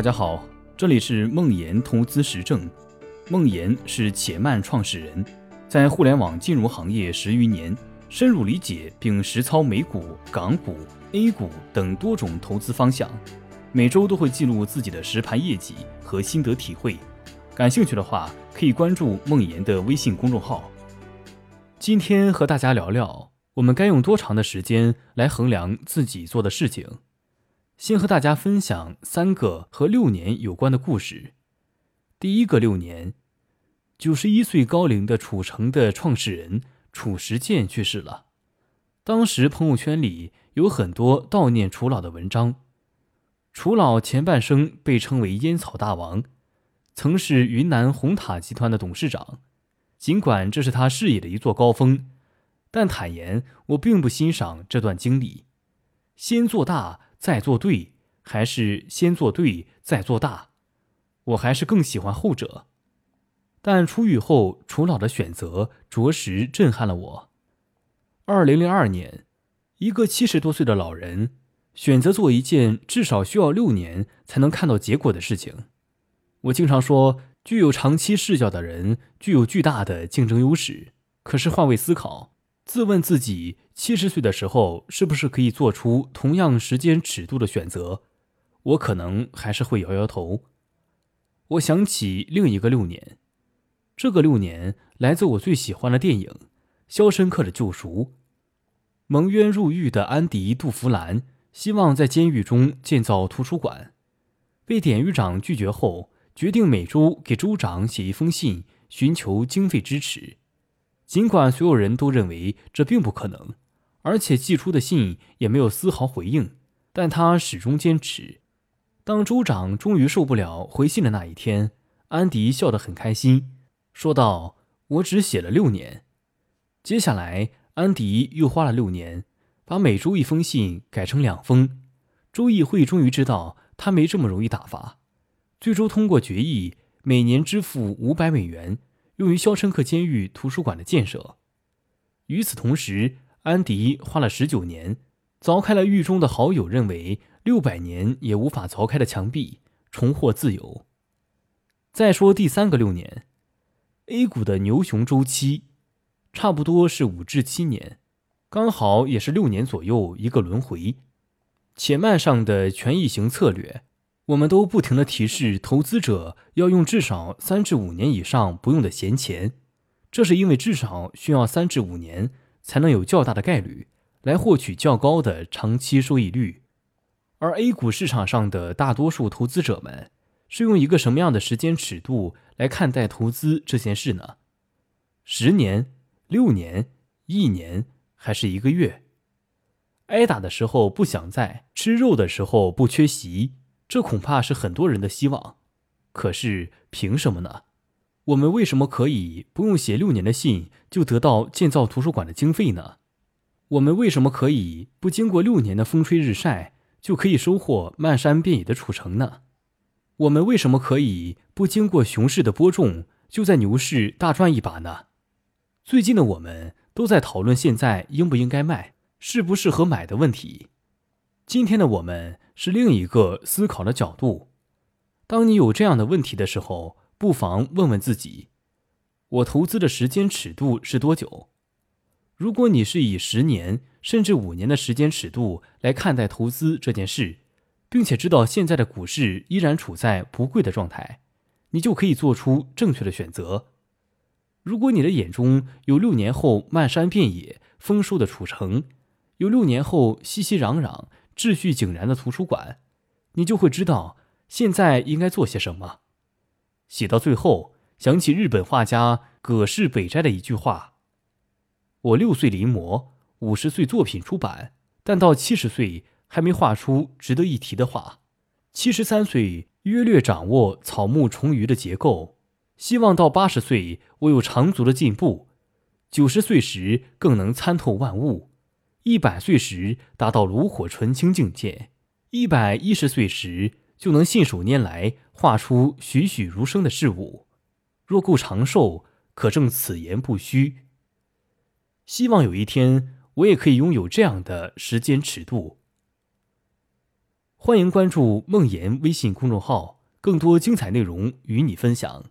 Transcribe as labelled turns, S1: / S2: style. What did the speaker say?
S1: 大家好，这里是梦岩投资实证。梦岩是且慢创始人，在互联网金融行业十余年，深入理解并实操美股、港股、A 股等多种投资方向。每周都会记录自己的实盘业绩和心得体会。感兴趣的话，可以关注梦岩的微信公众号。今天和大家聊聊，我们该用多长的时间来衡量自己做的事情。先和大家分享三个和六年有关的故事。第一个六年。九十一岁高龄的楚城的创始人褚时健去世了。当时朋友圈里有很多悼念楚老的文章。楚老前半生被称为烟草大王，曾是云南红塔集团的董事长。尽管这是他事业的一座高峰，但坦言我并不欣赏这段经历。先做大再做对，还是先做对再做大？我还是更喜欢后者。但出狱后，楚老的选择着实震撼了我。二零零二年，一个七十多岁的老人选择做一件至少需要六年才能看到结果的事情。我经常说，具有长期视角的人具有巨大的竞争优势。可是换位思考，自问自己七十岁的时候是不是可以做出同样时间尺度的选择？我可能还是会摇摇头。我想起另一个六年。这个六年来自我最喜欢的电影《肖申克的救赎》。蒙冤入狱的安迪·杜弗兰希望在监狱中建造图书馆，被典狱长拒绝后，决定每周给州长写一封信，寻求经费支持。尽管所有人都认为这并不可能，而且寄出的信也没有丝毫回应，但他始终坚持。当州长终于受不了回信的那一天，安迪笑得很开心。说道：“我只写了六年，接下来安迪又花了六年，把每周一封信改成两封。州议会终于知道他没这么容易打发，最终通过决议，每年支付五百美元，用于肖申克监狱图书馆的建设。与此同时，安迪花了十九年，凿开了狱中的好友认为六百年也无法凿开的墙壁，重获自由。再说第三个六年。” A 股的牛熊周期，差不多是五至七年，刚好也是六年左右一个轮回。且慢上的权益型策略，我们都不停的提示投资者要用至少三至五年以上不用的闲钱，这是因为至少需要三至五年才能有较大的概率来获取较高的长期收益率。而 A 股市场上的大多数投资者们。是用一个什么样的时间尺度来看待投资这件事呢？十年、六年、一年，还是一个月？挨打的时候不想在，吃肉的时候不缺席，这恐怕是很多人的希望。可是凭什么呢？我们为什么可以不用写六年的信就得到建造图书馆的经费呢？我们为什么可以不经过六年的风吹日晒就可以收获漫山遍野的储成呢？我们为什么可以不经过熊市的播种，就在牛市大赚一把呢？最近的我们都在讨论现在应不应该卖、适不适合买的问题。今天的我们是另一个思考的角度。当你有这样的问题的时候，不妨问问自己：我投资的时间尺度是多久？如果你是以十年甚至五年的时间尺度来看待投资这件事。并且知道现在的股市依然处在不贵的状态，你就可以做出正确的选择。如果你的眼中有六年后漫山遍野丰收的储城，有六年后熙熙攘攘、秩序井然的图书馆，你就会知道现在应该做些什么。写到最后，想起日本画家葛饰北斋的一句话：“我六岁临摹，五十岁作品出版，但到七十岁。”还没画出值得一提的画，七十三岁约略掌握草木虫鱼的结构，希望到八十岁我有长足的进步，九十岁时更能参透万物，一百岁时达到炉火纯青境界，一百一十岁时就能信手拈来画出栩栩如生的事物。若够长寿，可证此言不虚。希望有一天我也可以拥有这样的时间尺度。欢迎关注梦言微信公众号，更多精彩内容与你分享。